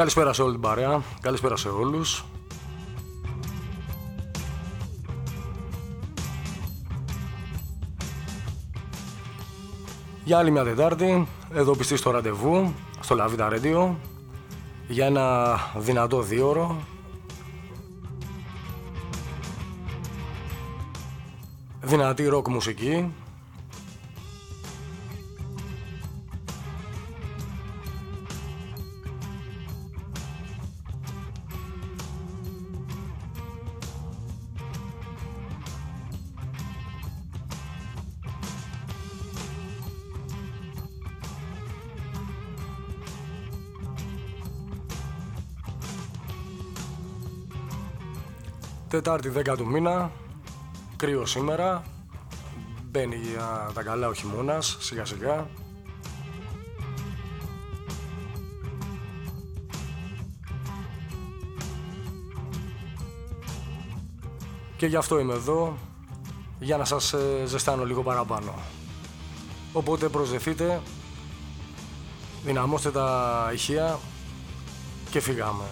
Καλησπέρα σε όλη την παρέα, καλησπέρα σε όλους. Για άλλη μια Τετάρτη, εδώ πιστή στο ραντεβού, στο Λαβίτα Radio, για ένα δυνατό δίωρο. Δυνατή ροκ μουσική, Τετάρτη 10 του μήνα, κρύο σήμερα, μπαίνει για τα καλά ο χειμώνας σιγά σιγά. Και γι' αυτό είμαι εδώ, για να σας ε, ζεστάνω λίγο παραπάνω. Οπότε προσδεθείτε, δυναμώστε τα ηχεία και φύγαμε.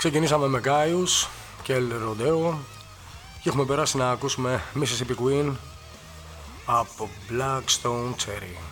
Ξεκινήσαμε με Gaius και El Rodeo και έχουμε περάσει να ακούσουμε Mississippi Queen από Blackstone Cherry.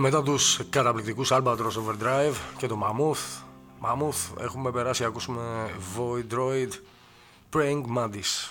Μετά τους καταπληκτικούς Albatross Overdrive και το Mammoth, Mammoth έχουμε περάσει ακούσουμε Void Droid Praying Mantis.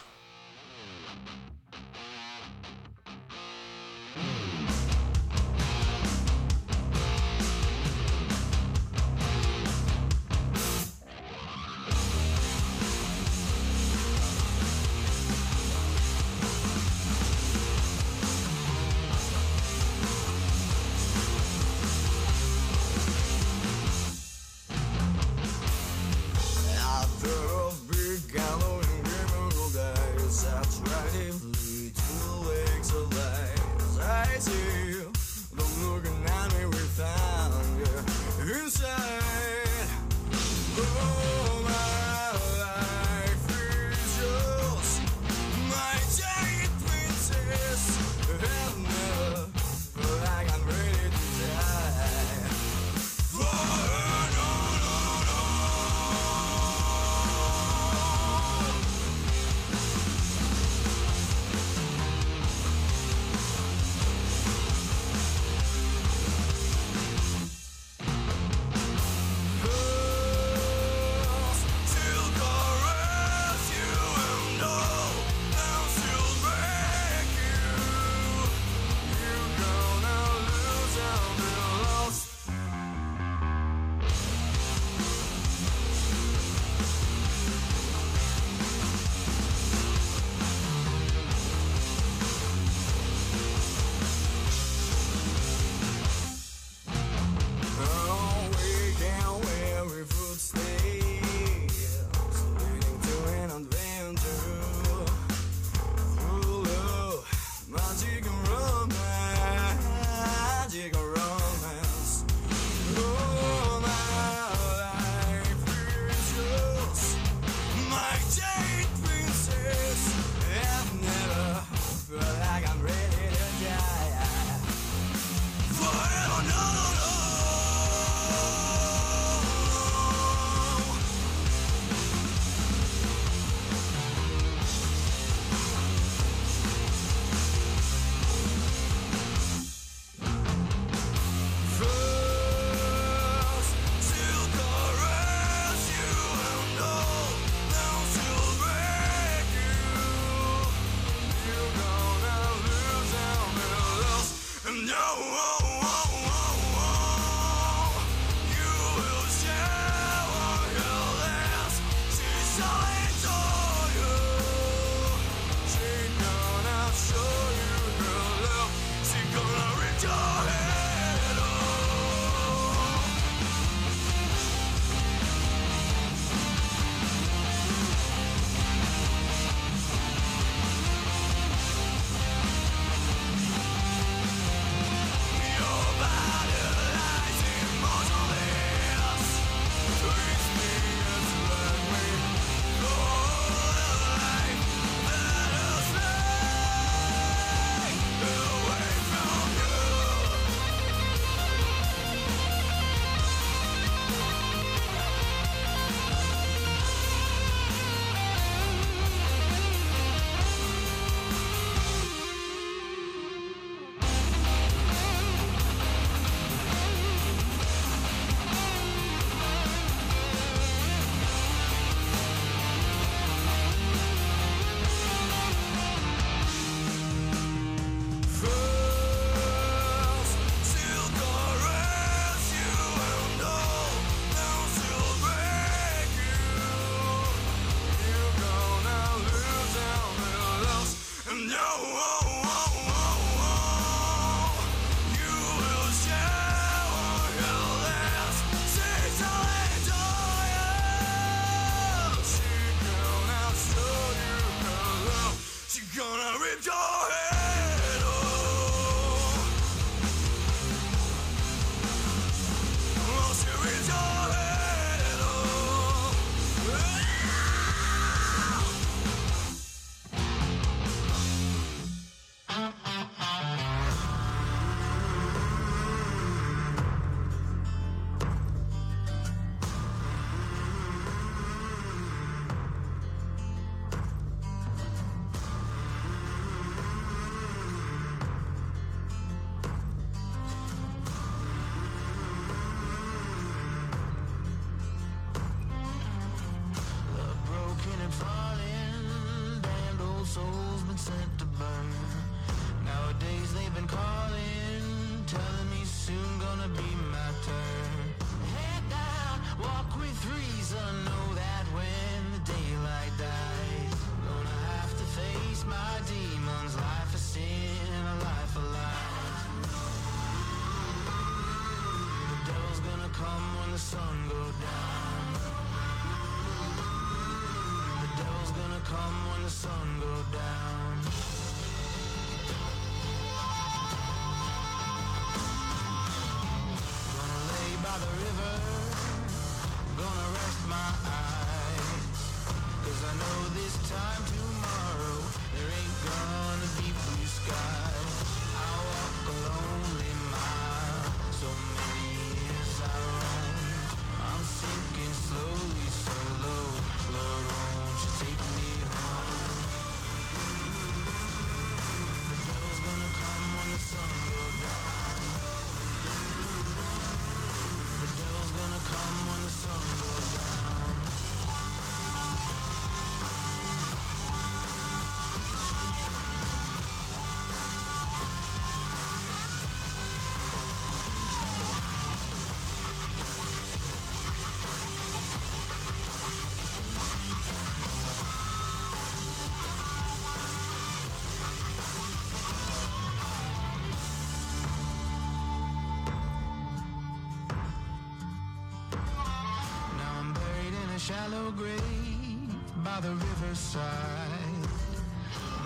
shallow grave by the riverside,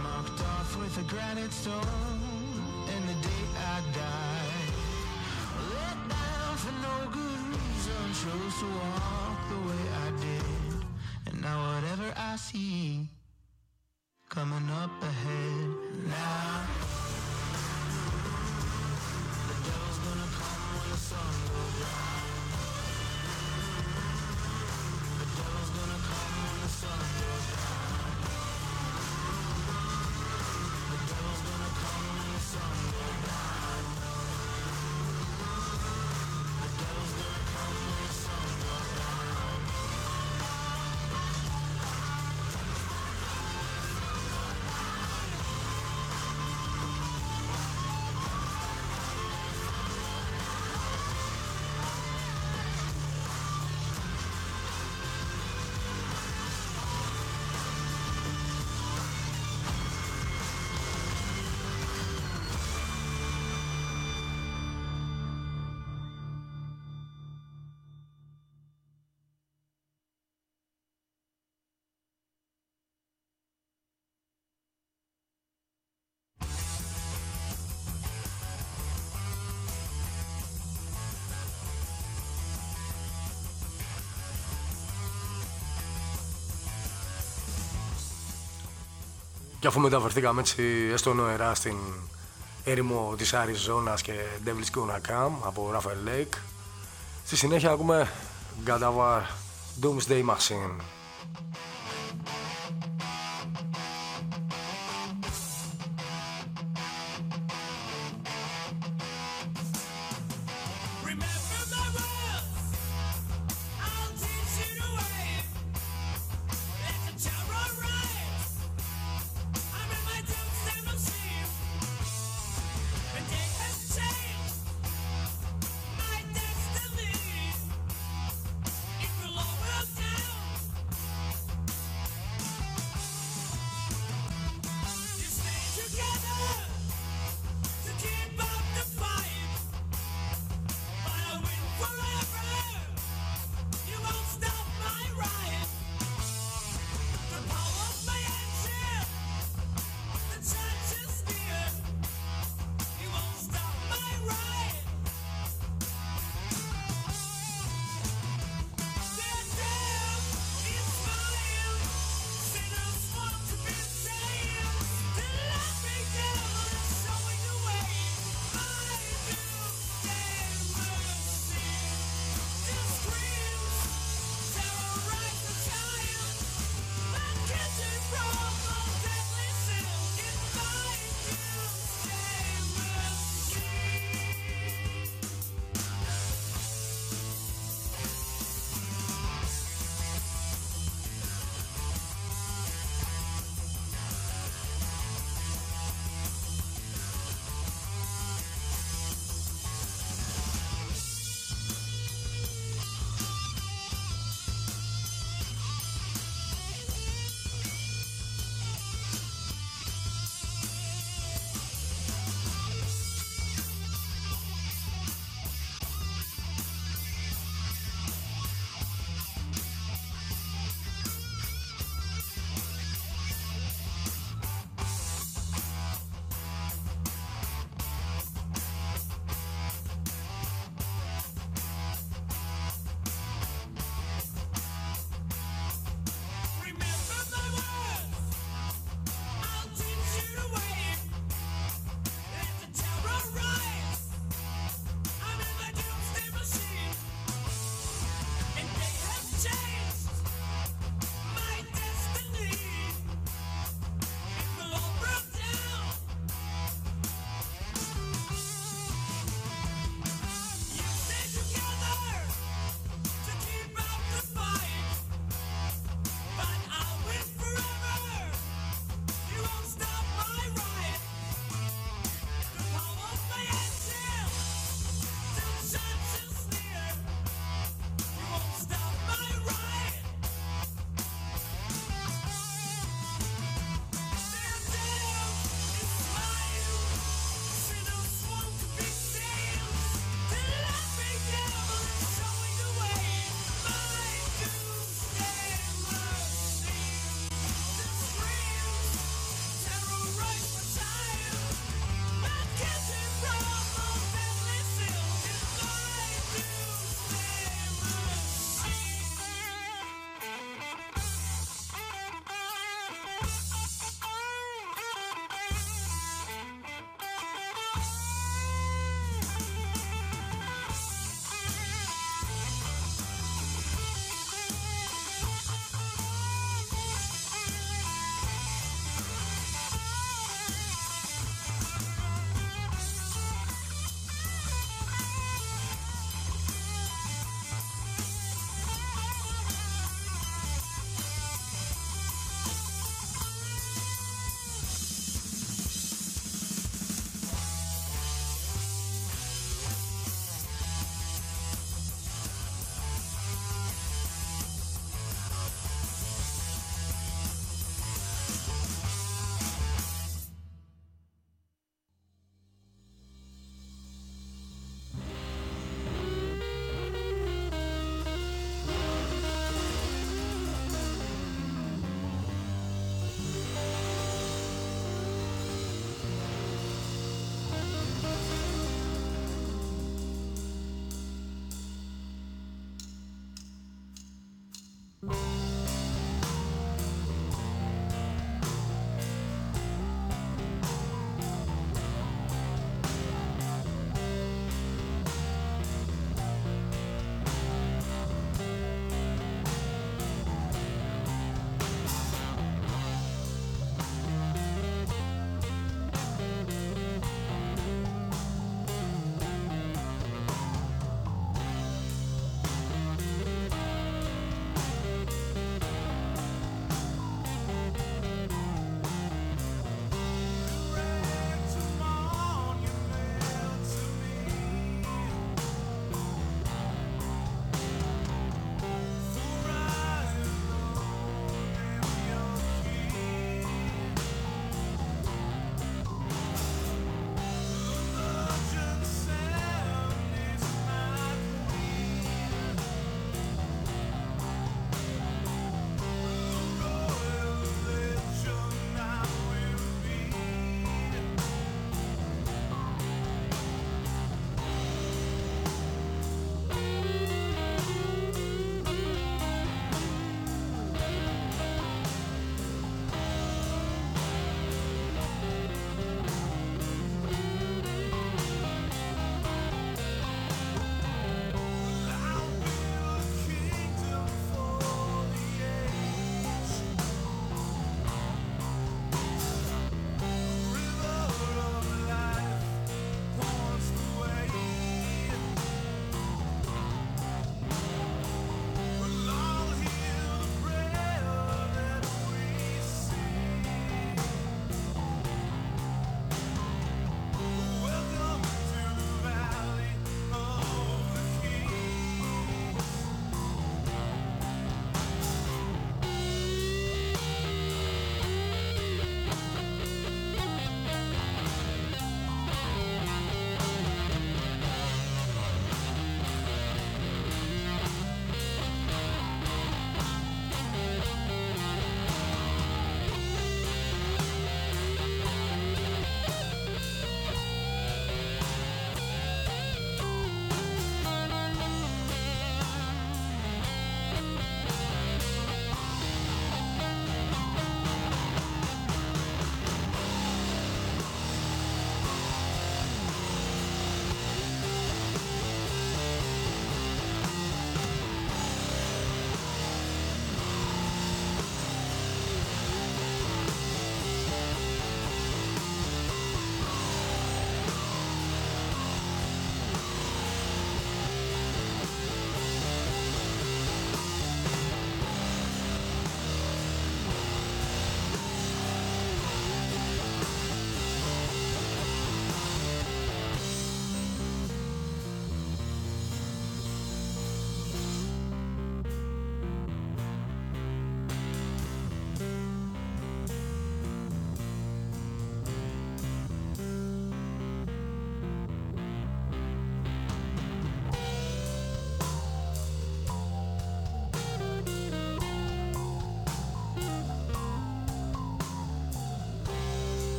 marked off with a granite stone. Και αφού μεταφερθήκαμε έτσι έστω νοερά στην έρημο της Αριζόνας και Devil's Gonna Come από Raphael Lake, στη συνέχεια ακούμε Gadavar Doomsday Machine.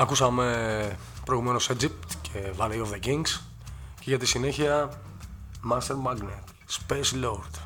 Ακούσαμε προηγουμένως Egypt και Valley of the Kings και για τη συνέχεια Master Magnet, Space Lord.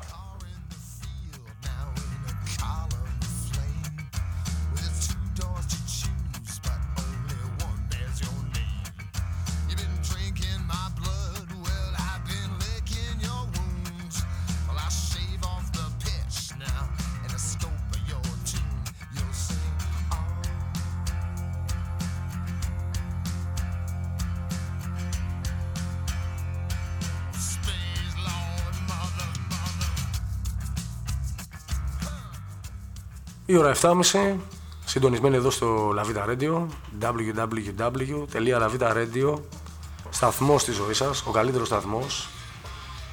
Η ώρα 7.30 συντονισμένη εδώ στο La Vita Radio www.lavitaradio σταθμός της ζωής σας, ο καλύτερος σταθμός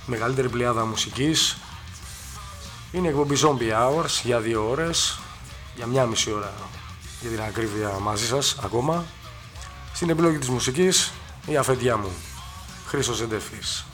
μεγαλύτερη πλειάδα μουσικής. είναι εκπομπή Zombie Hours για δύο ώρες, για μια μισή ώρα για την ακρίβεια μαζί σας ακόμα στην επιλογή της μουσικής, η αφεντιά μου χρήσος Εντεφής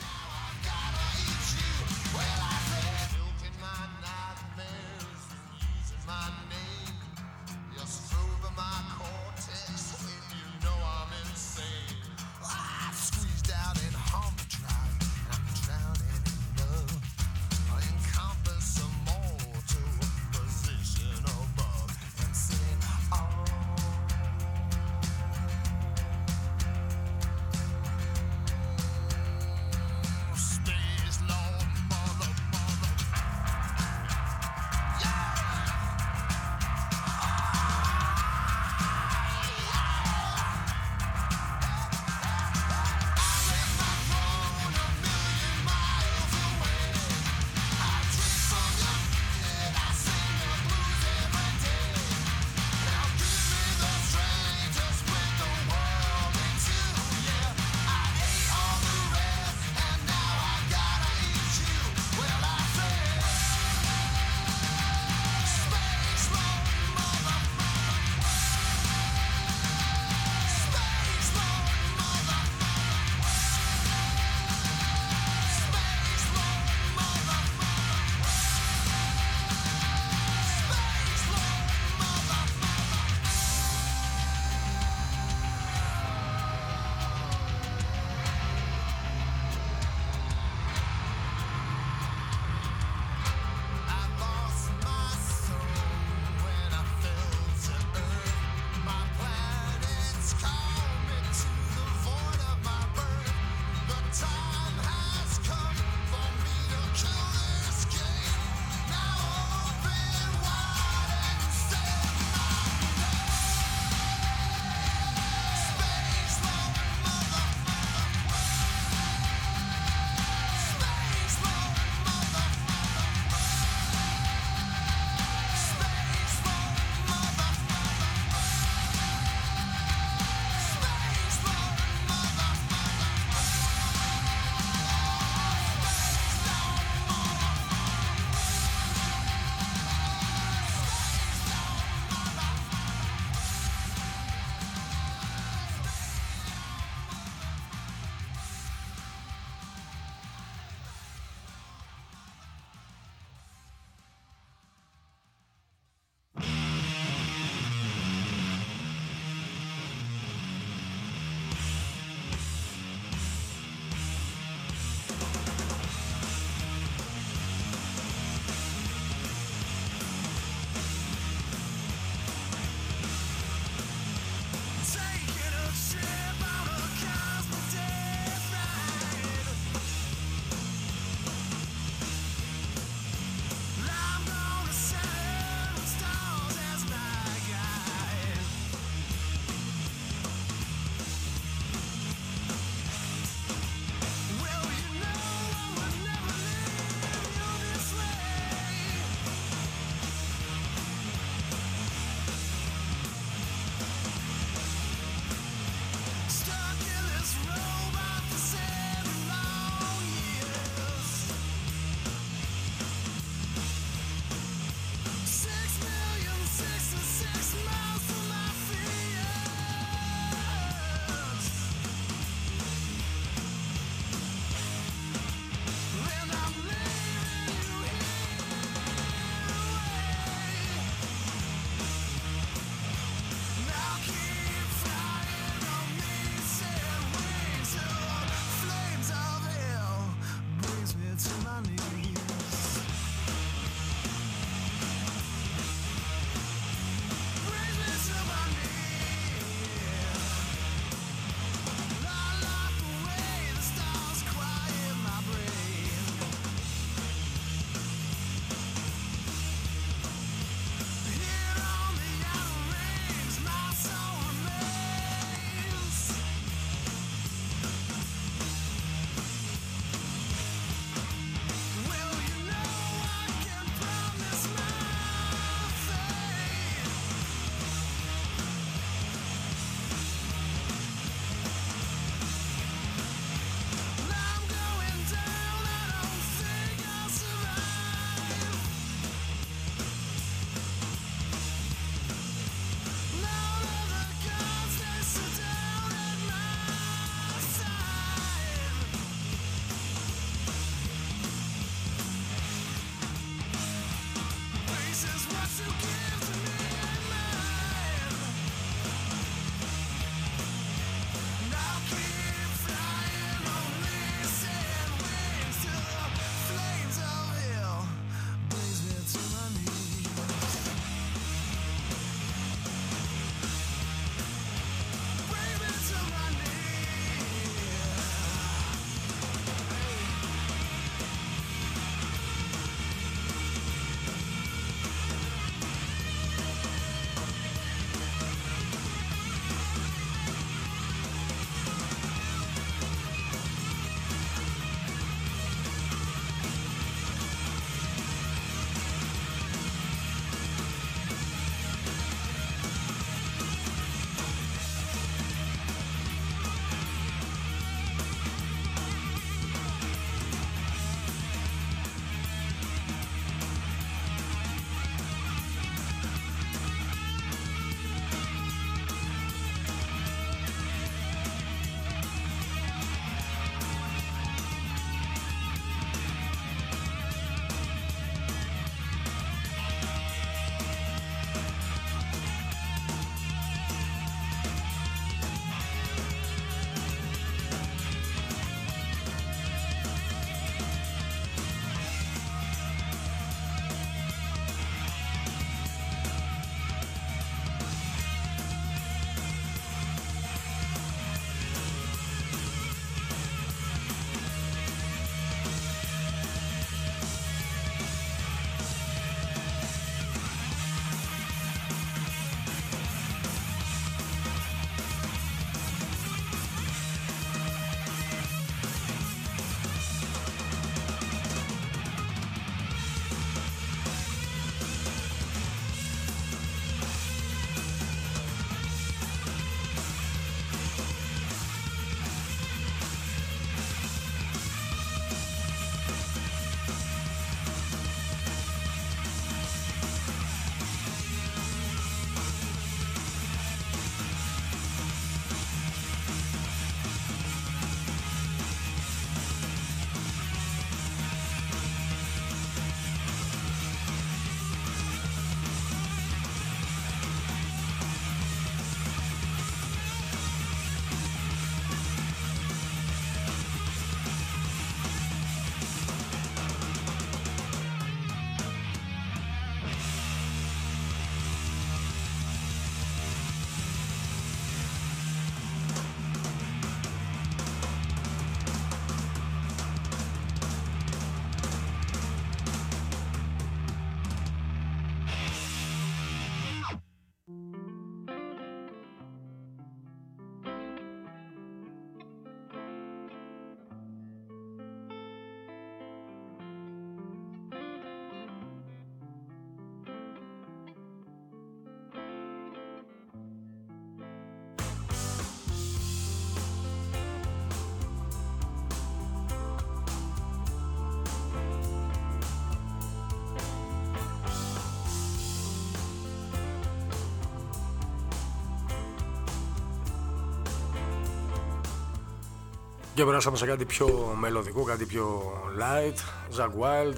Και περάσαμε σε κάτι πιο μελωδικό, κάτι πιο light. Zach Wild,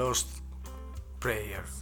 Lost Prayer.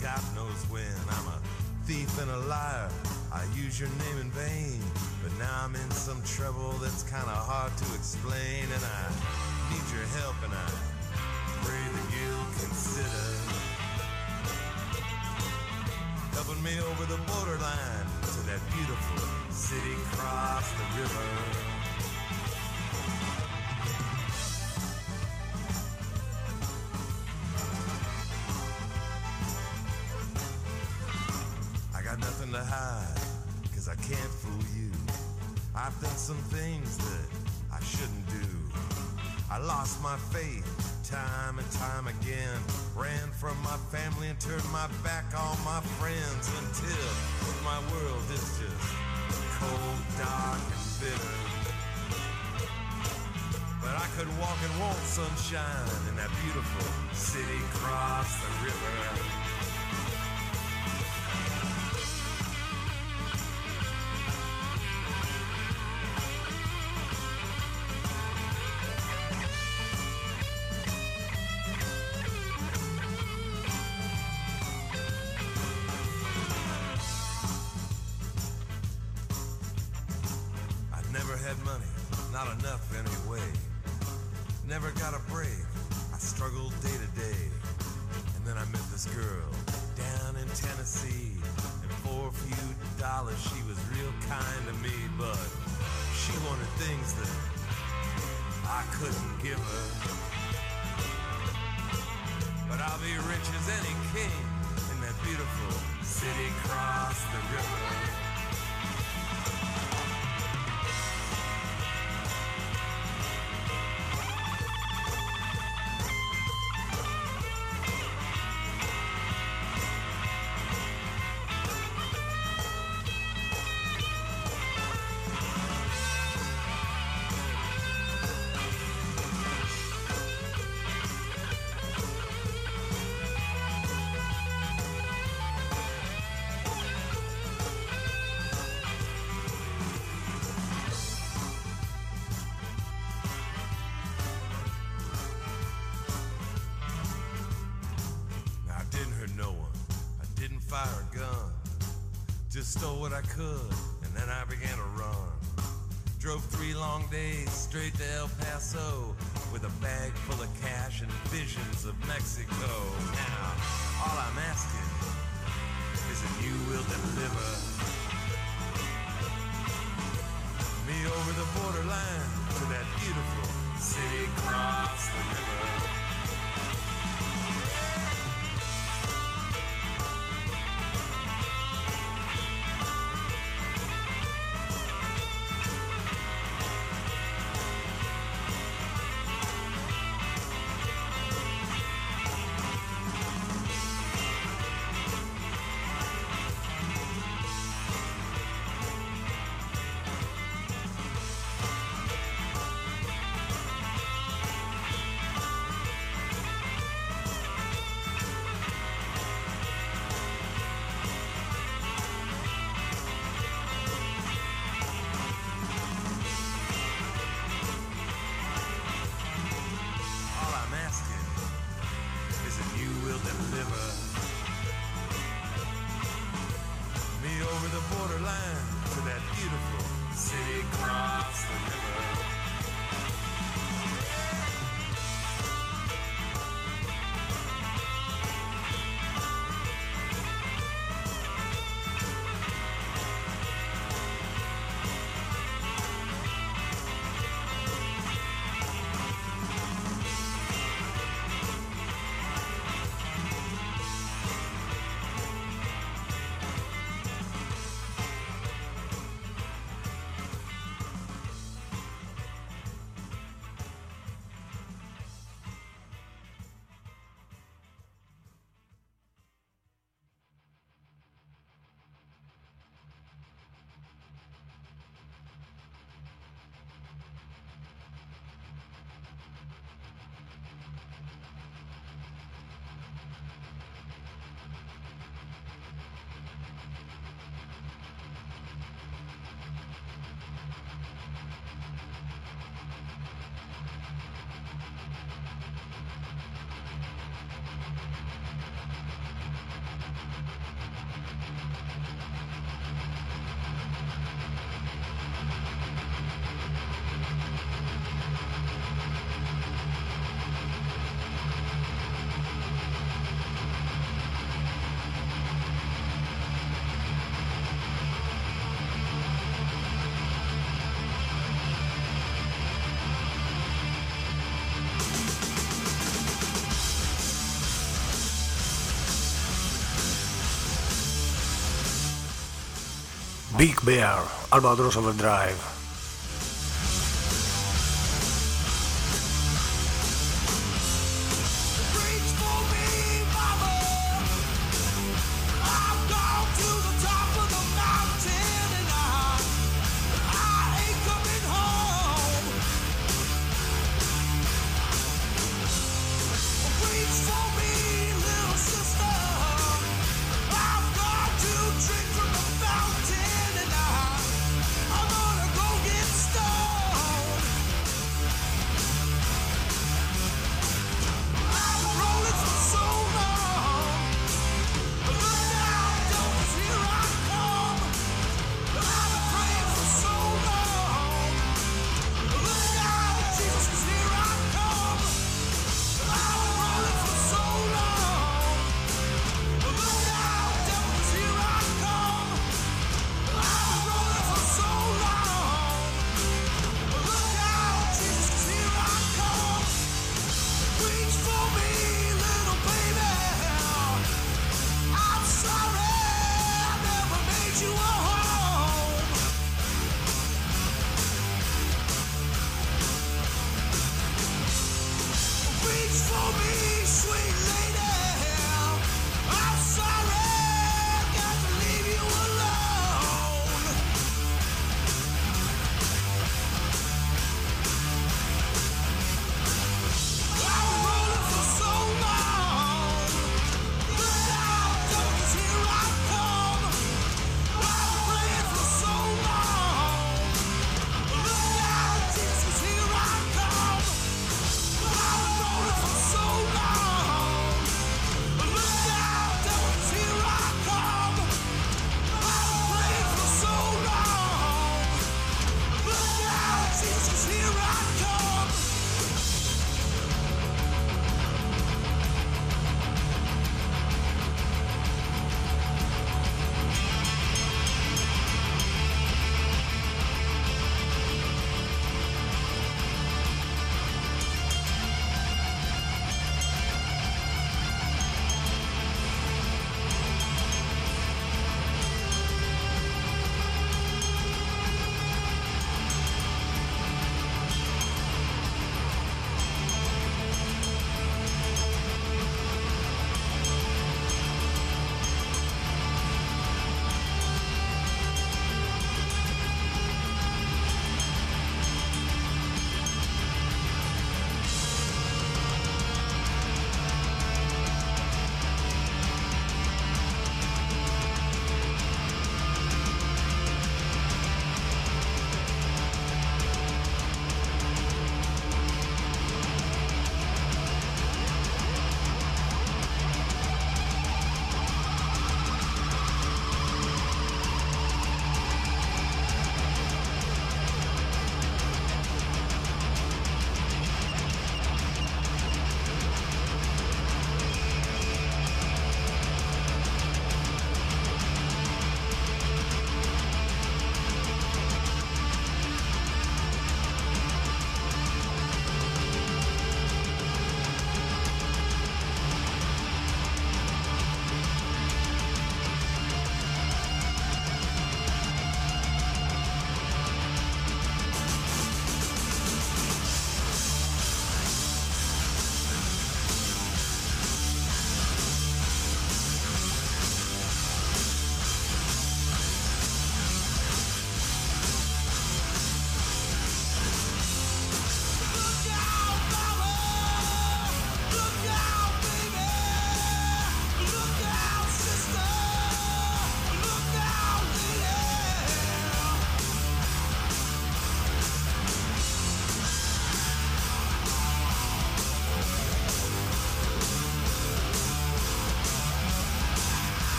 God knows when. I'm a thief and a liar. I use your name in vain. But now I'm in some trouble that's kind of hard to explain. And I need your help, and I pray that you'll consider helping me over the borderline to that beautiful city across the river. time and time again. Ran from my family and turned my back on my friends until my world is just cold, dark, and bitter. But I could walk and want sunshine in that beautiful city across the river. music. Big Bear, Albatross Overdrive.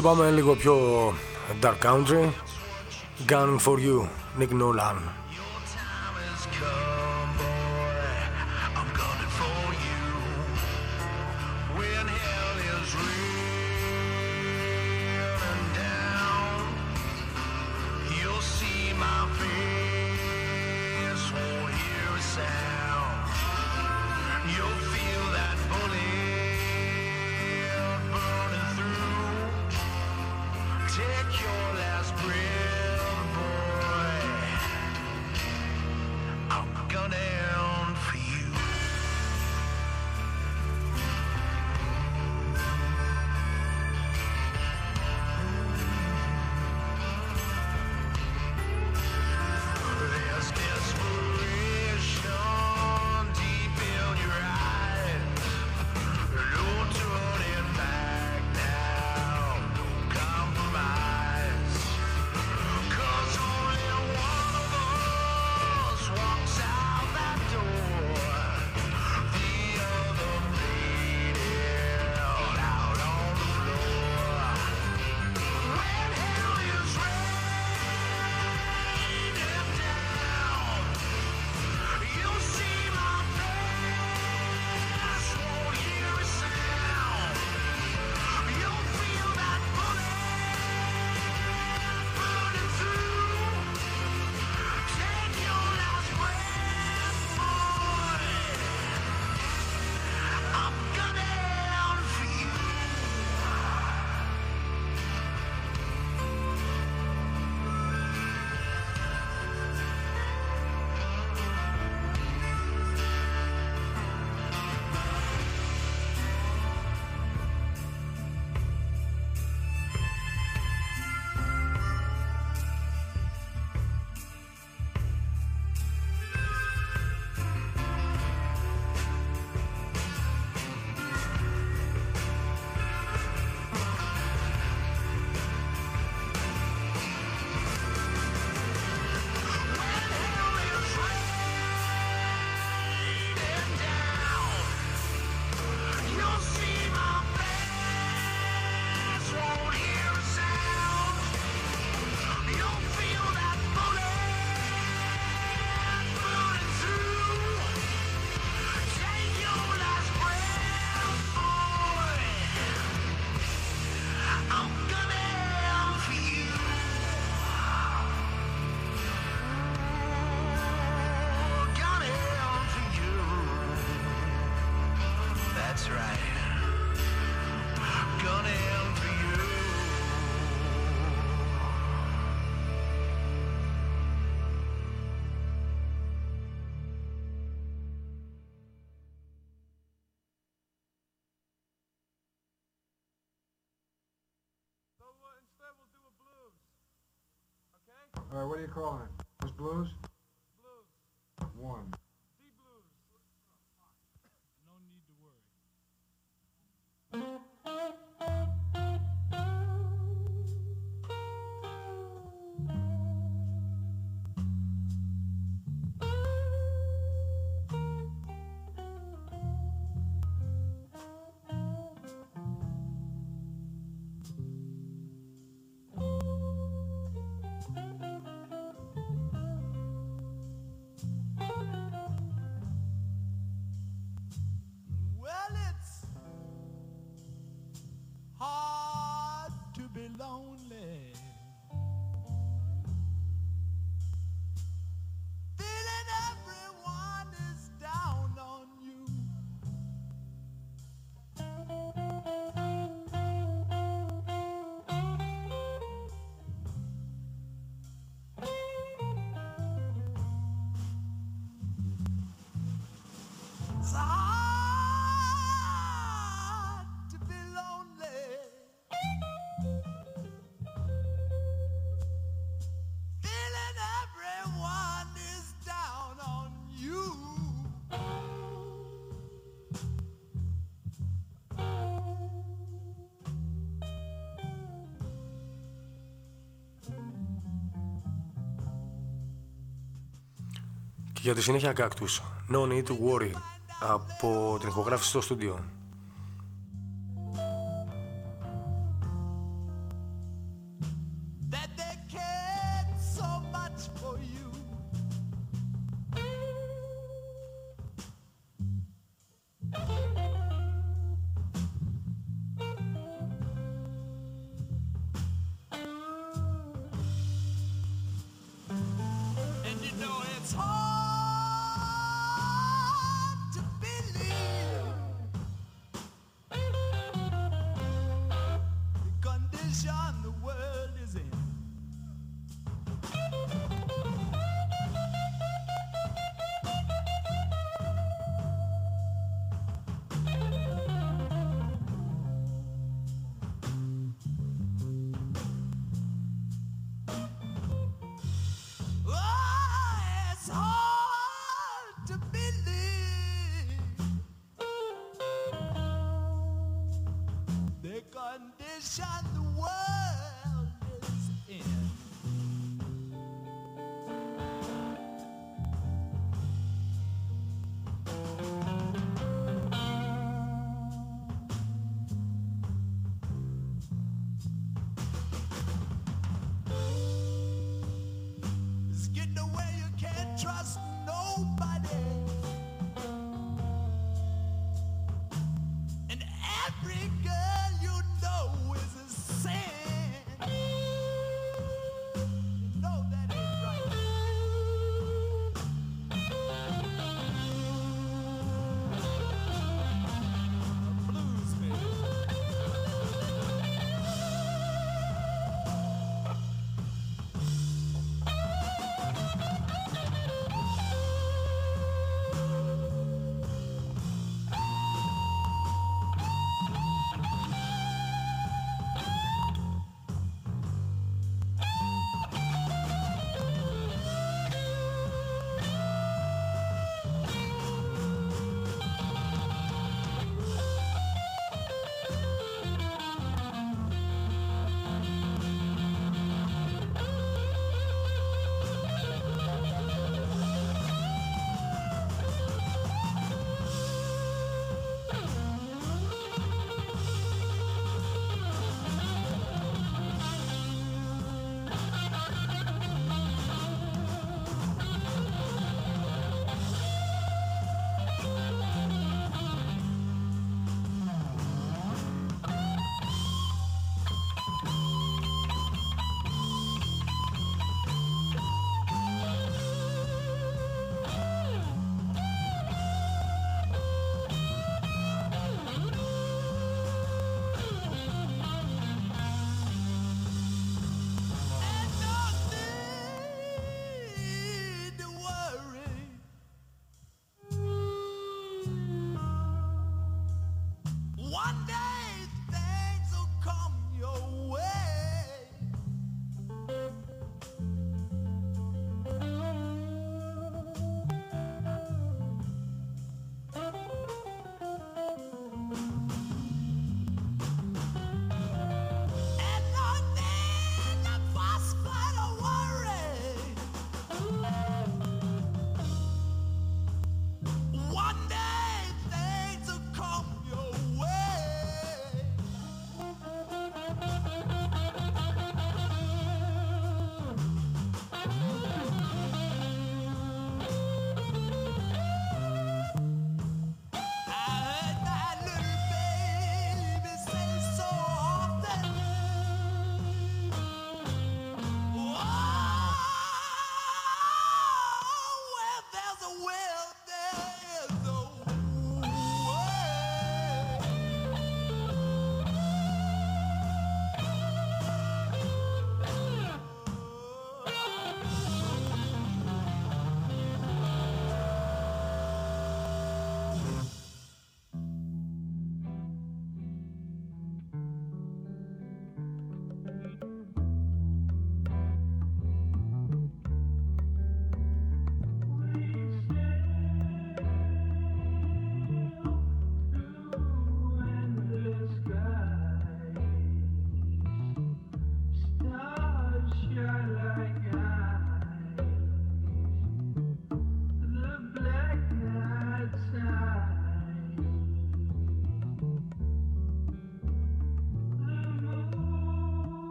και πάμε λίγο πιο dark country. Gun for you, Nick Nolan. Calling. House Blues? belong για τη συνέχεια κάκτους. No Need to Worry από την ηχογράφηση στο στούντιο.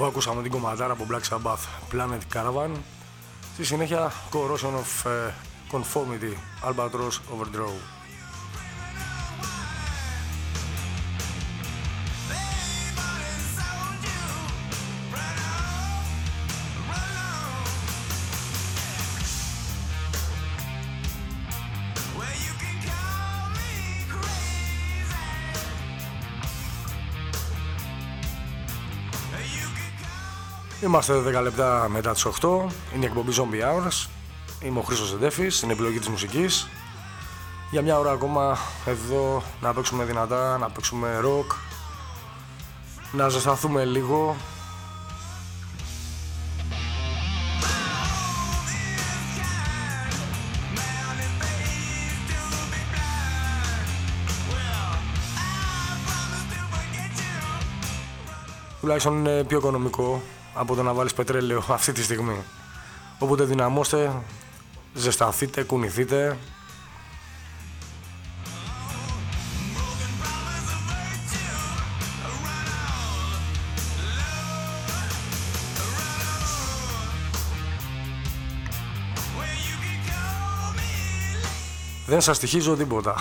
Αφού ακούσαμε την κομματάρα από Black Sabbath Planet Caravan, στη συνέχεια Corrosion of ε, Conformity Albatross Overdraw. Είμαστε 10 λεπτά μετά τις 8, είναι η εκπομπή Zombie Hours. Είμαι ο Χρήστος Δεντέφης, στην επιλογή της μουσικής. Για μια ώρα ακόμα εδώ να παίξουμε δυνατά, να παίξουμε rock, να ζεσταθούμε λίγο. Τουλάχιστον είναι πιο οικονομικό από το να βάλεις πετρέλαιο αυτή τη στιγμή. Οπότε δυναμώστε, ζεσταθείτε, κουνηθείτε. Δεν σας στοιχίζω τίποτα.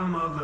Bottom of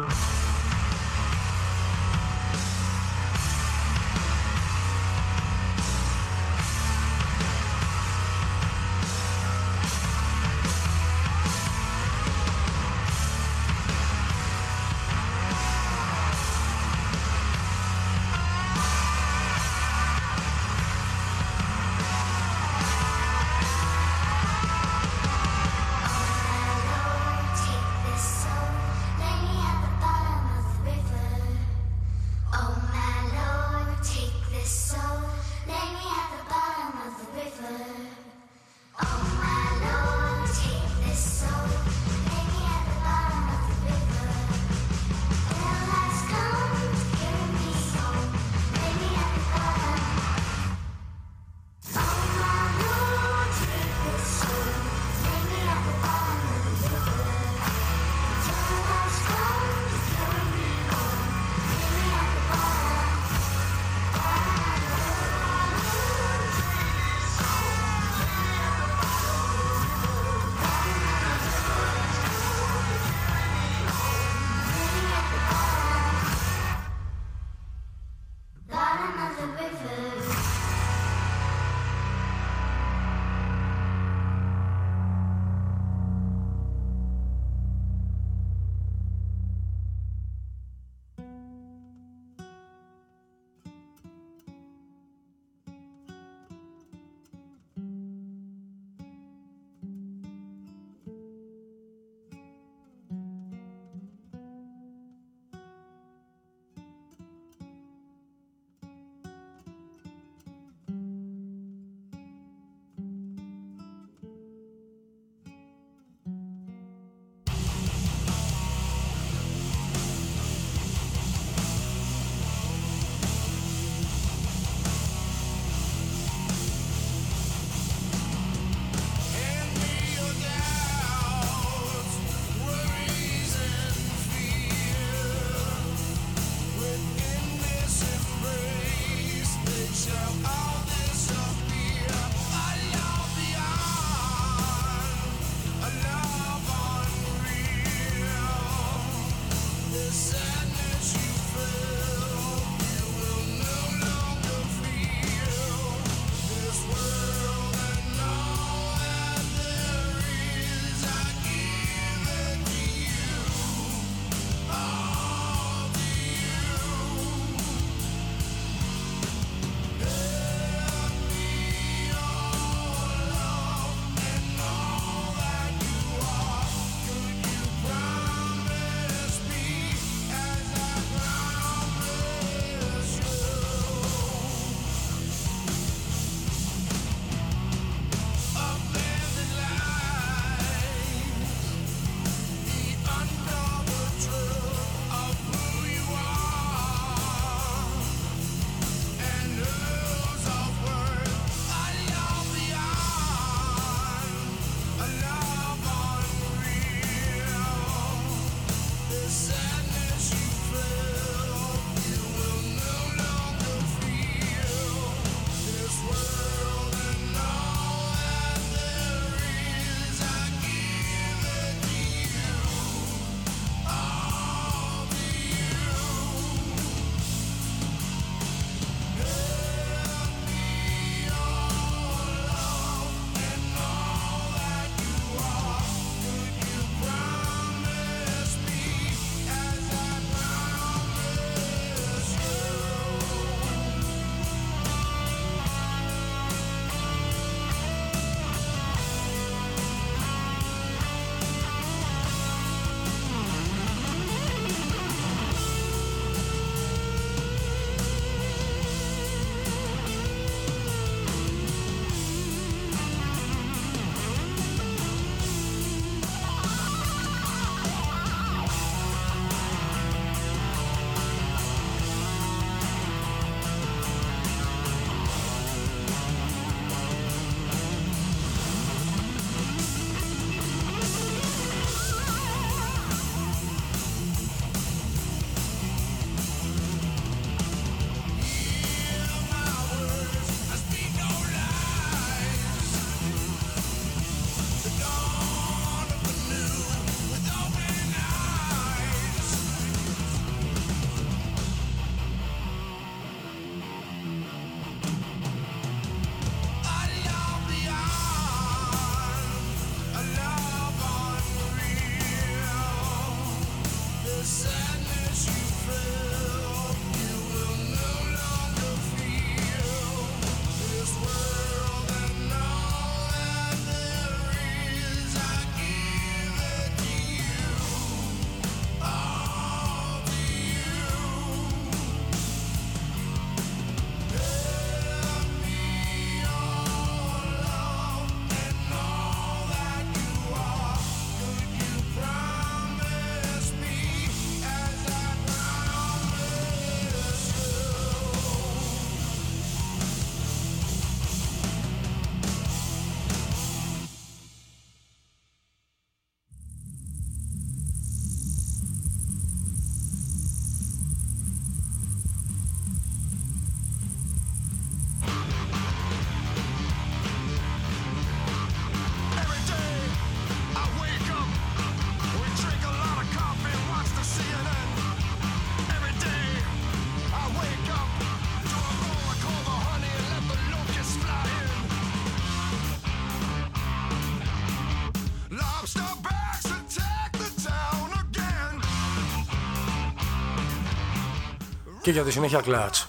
και για τη συνέχεια κλατς.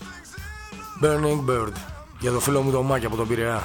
Burning Bird για το φίλο μου το Μάκη από τον Πειραιά.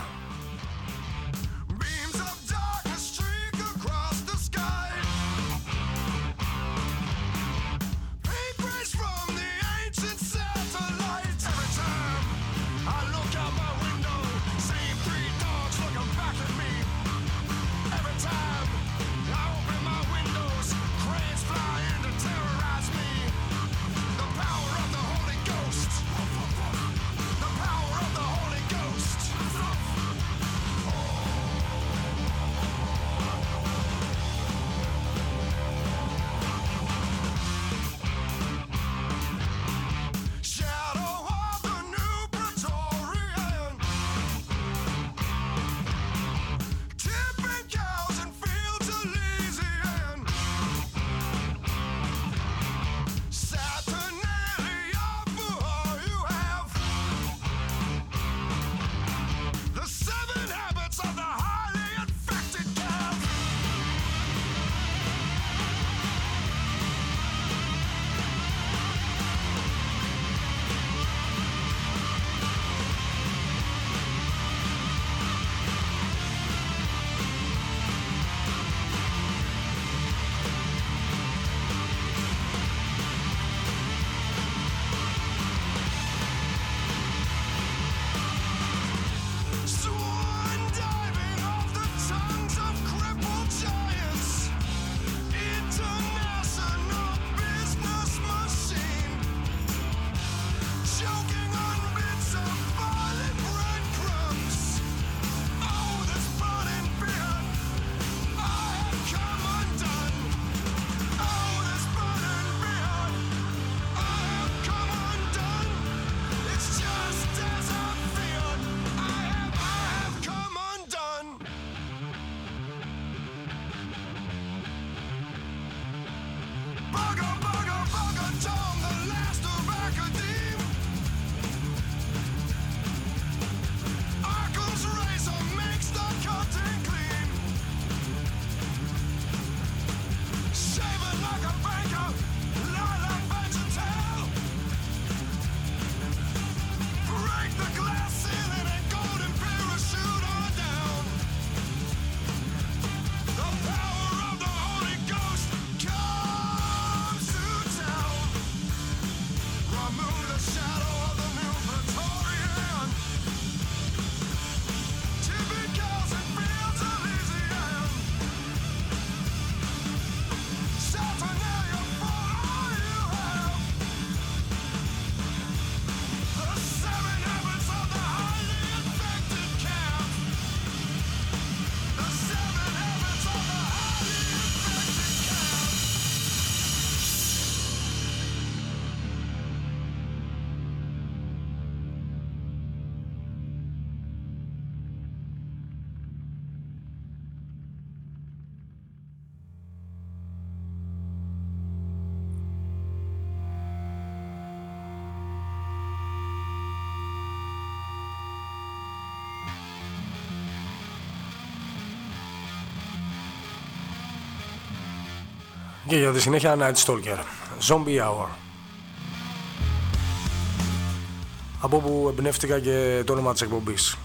και για τη συνέχεια Night Stalker. Zombie Hour. Από που εμπνεύτηκα και το όνομα της εκπομπής.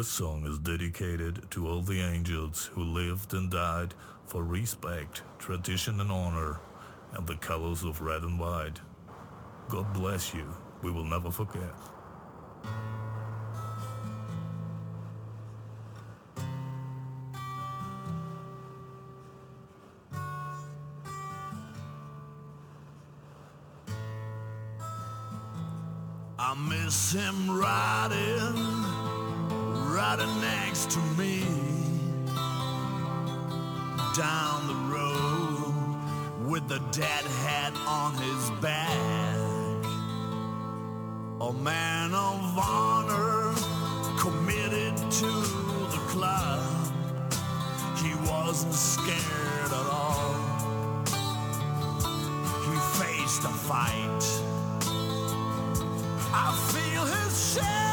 This song is dedicated to all the angels who lived and died for respect, tradition, and honor, and the colors of red and white. God bless you. We will never forget. I miss him riding, riding next to me down the road with the dead hat on his back. A man of honor committed to the club. He wasn't scared at all. He faced a fight. I feel his shadow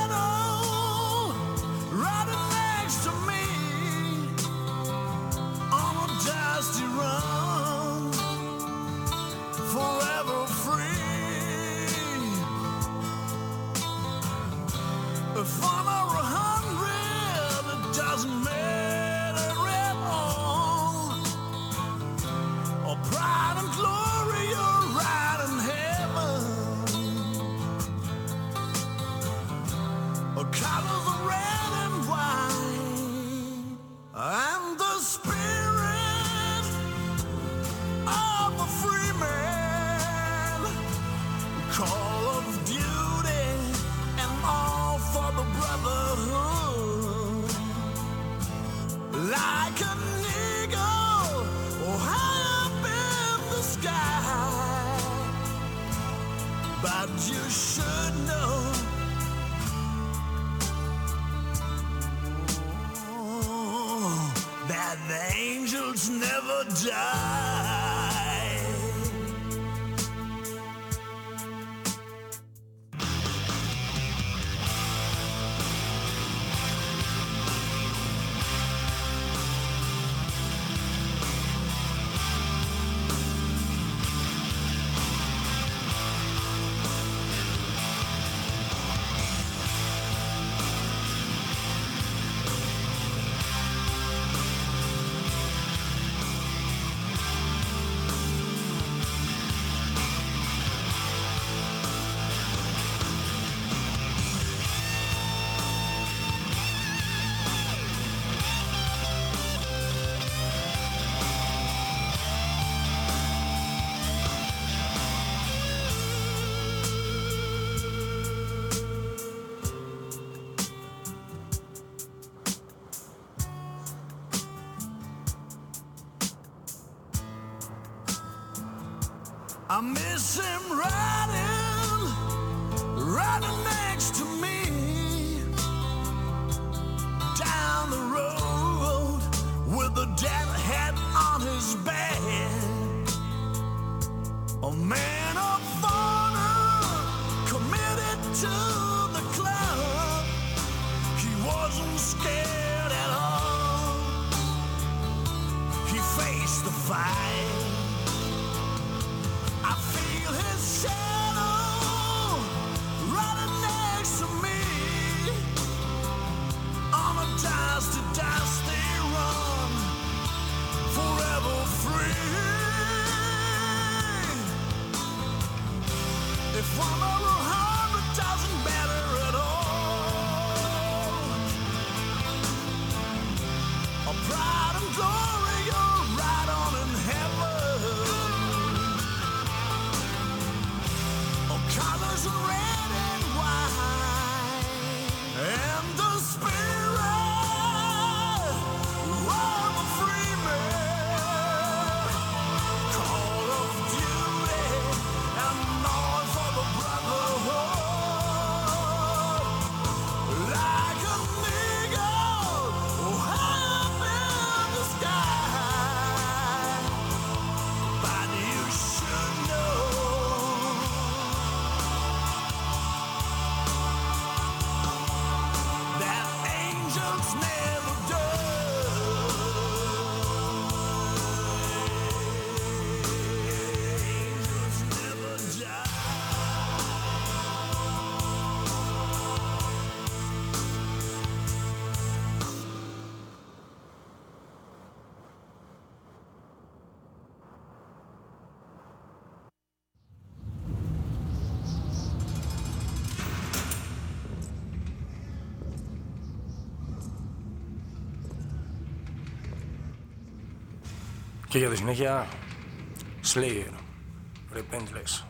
Lord. Και για τη συνέχεια, Slayer, Repentless.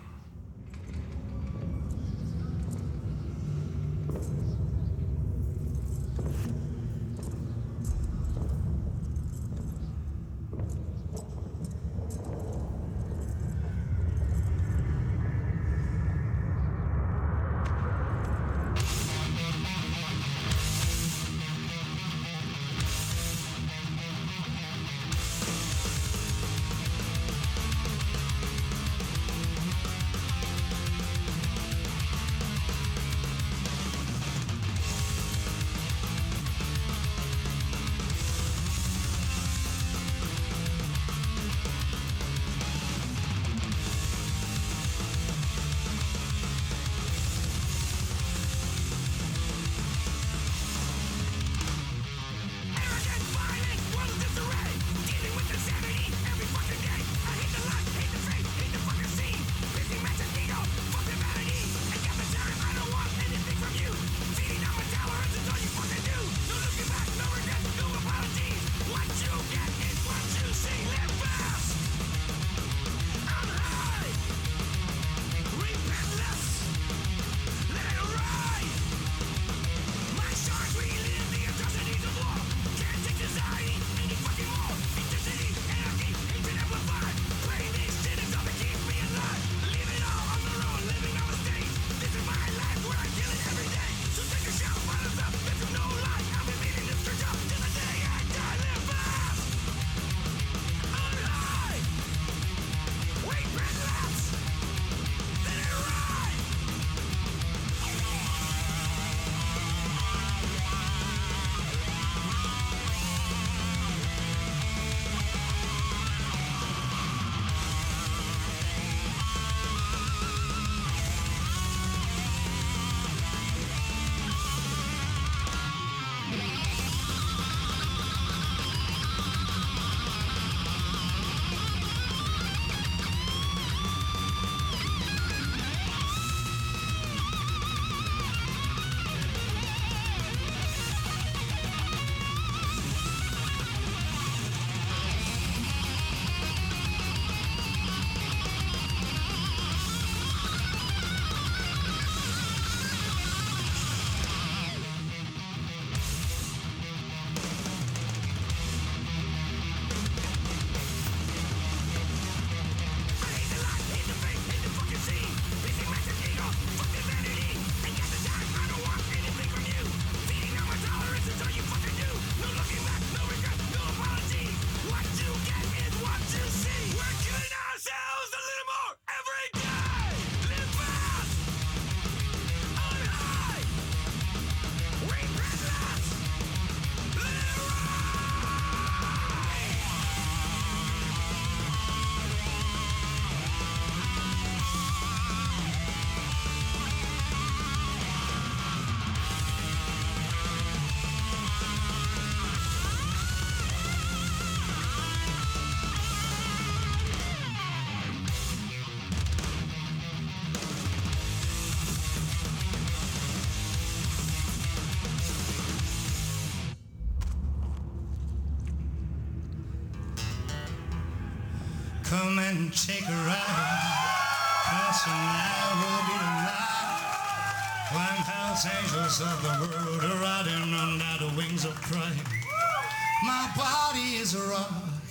My body is a rock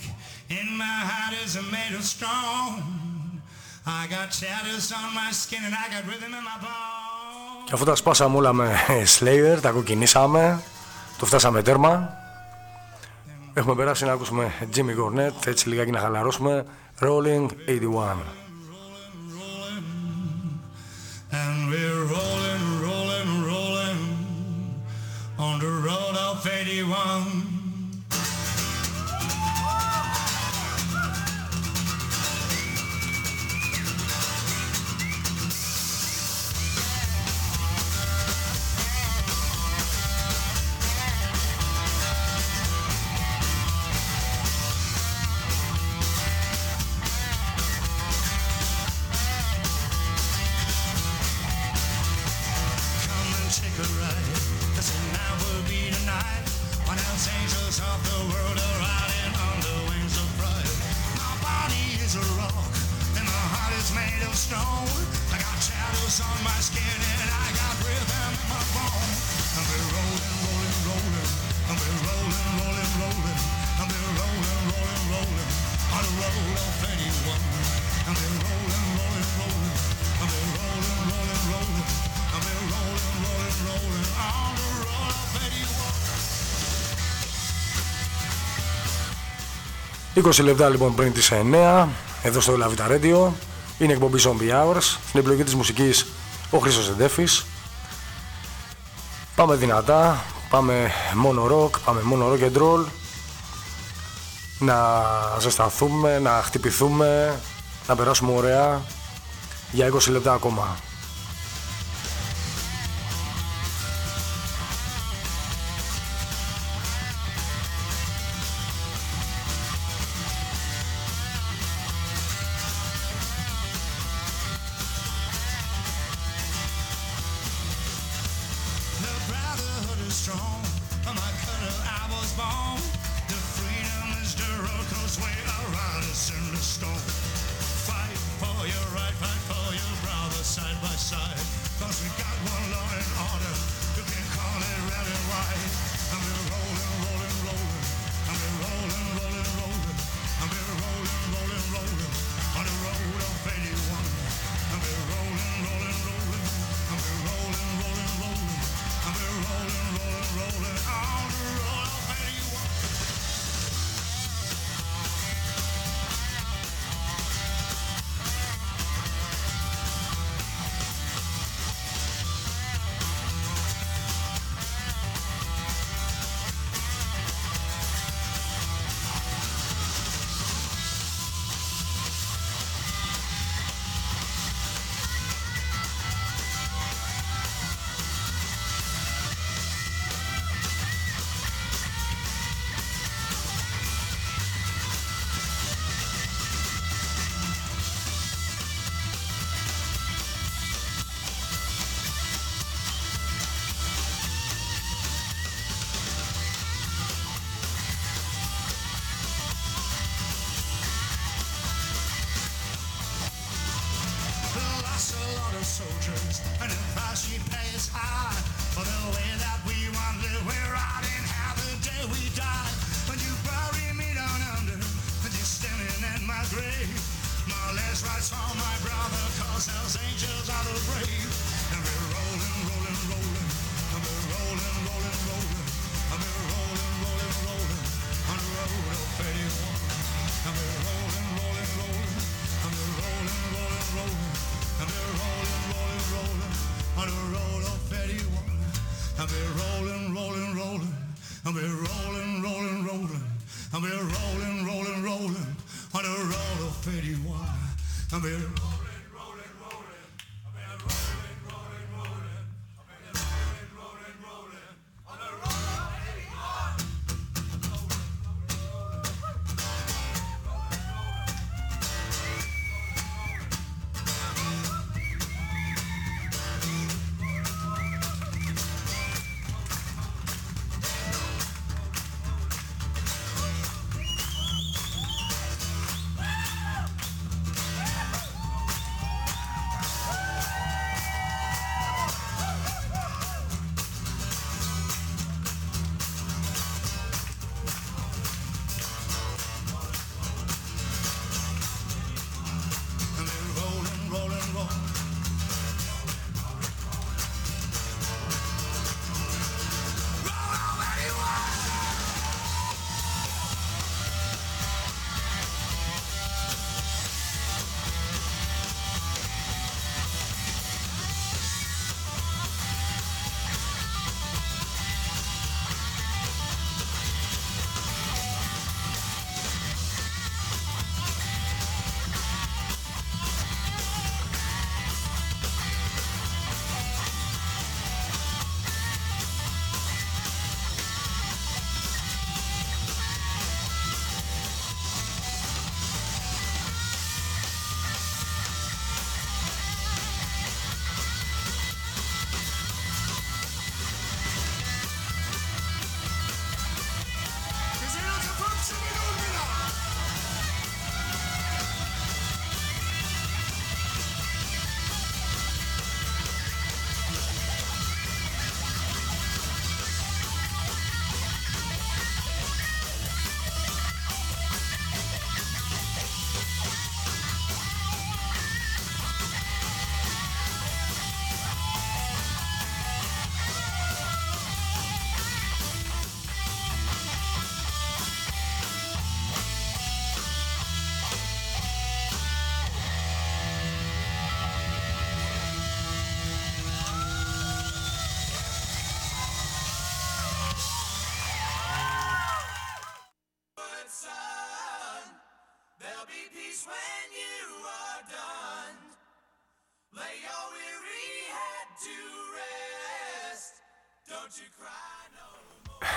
and my heart is made of stone. Και αφού τα σπάσαμε όλα με Slayer, τα κοκκινήσαμε, το φτάσαμε τέρμα. Έχουμε περάσει να ακούσουμε Τζιμι Gornet, έτσι λιγάκι να χαλαρώσουμε. Rolling 81. And we're rolling, rolling, rolling on the road of 81. 20 λεπτά λοιπόν πριν τις 9 εδώ στο La Vita Radio. Είναι εκπομπή Zombie Hours. Στην επιλογή της μουσικής ο Χρήστος Εντέφης πάμε δυνατά πάμε μόνο rock πάμε μόνο rock and roll. Να ζεσταθούμε, να χτυπηθούμε να περάσουμε ωραία. Για 20 λεπτά ακόμα.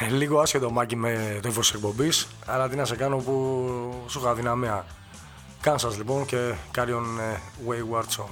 Λίγο ασχετομάκι με το ύφος της εκπομπής, αλλά τι να σε κάνω που σου έχω αδυναμία. Kansas λοιπόν και Carry On ε, Wayward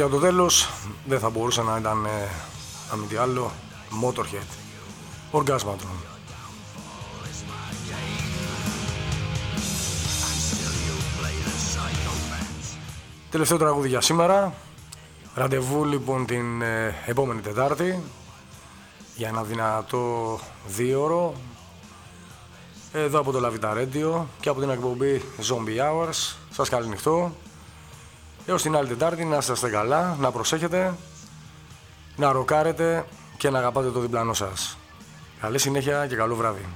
για το τέλος δεν θα μπορούσε να ήταν ε, αν μη τι άλλο. Motorhead. Orgasmatron. Τελευταίο τραγούδι για σήμερα. Ραντεβού λοιπόν την ε, επόμενη Τετάρτη για ένα δυνατό δίωρο εδώ από το Lavita Radio και από την εκπομπή Zombie Hours. Σας καληνυχτώ. Έως την άλλη Τετάρτη να είστε καλά, να προσέχετε, να ροκάρετε και να αγαπάτε το διπλανό σας. Καλή συνέχεια και καλό βράδυ.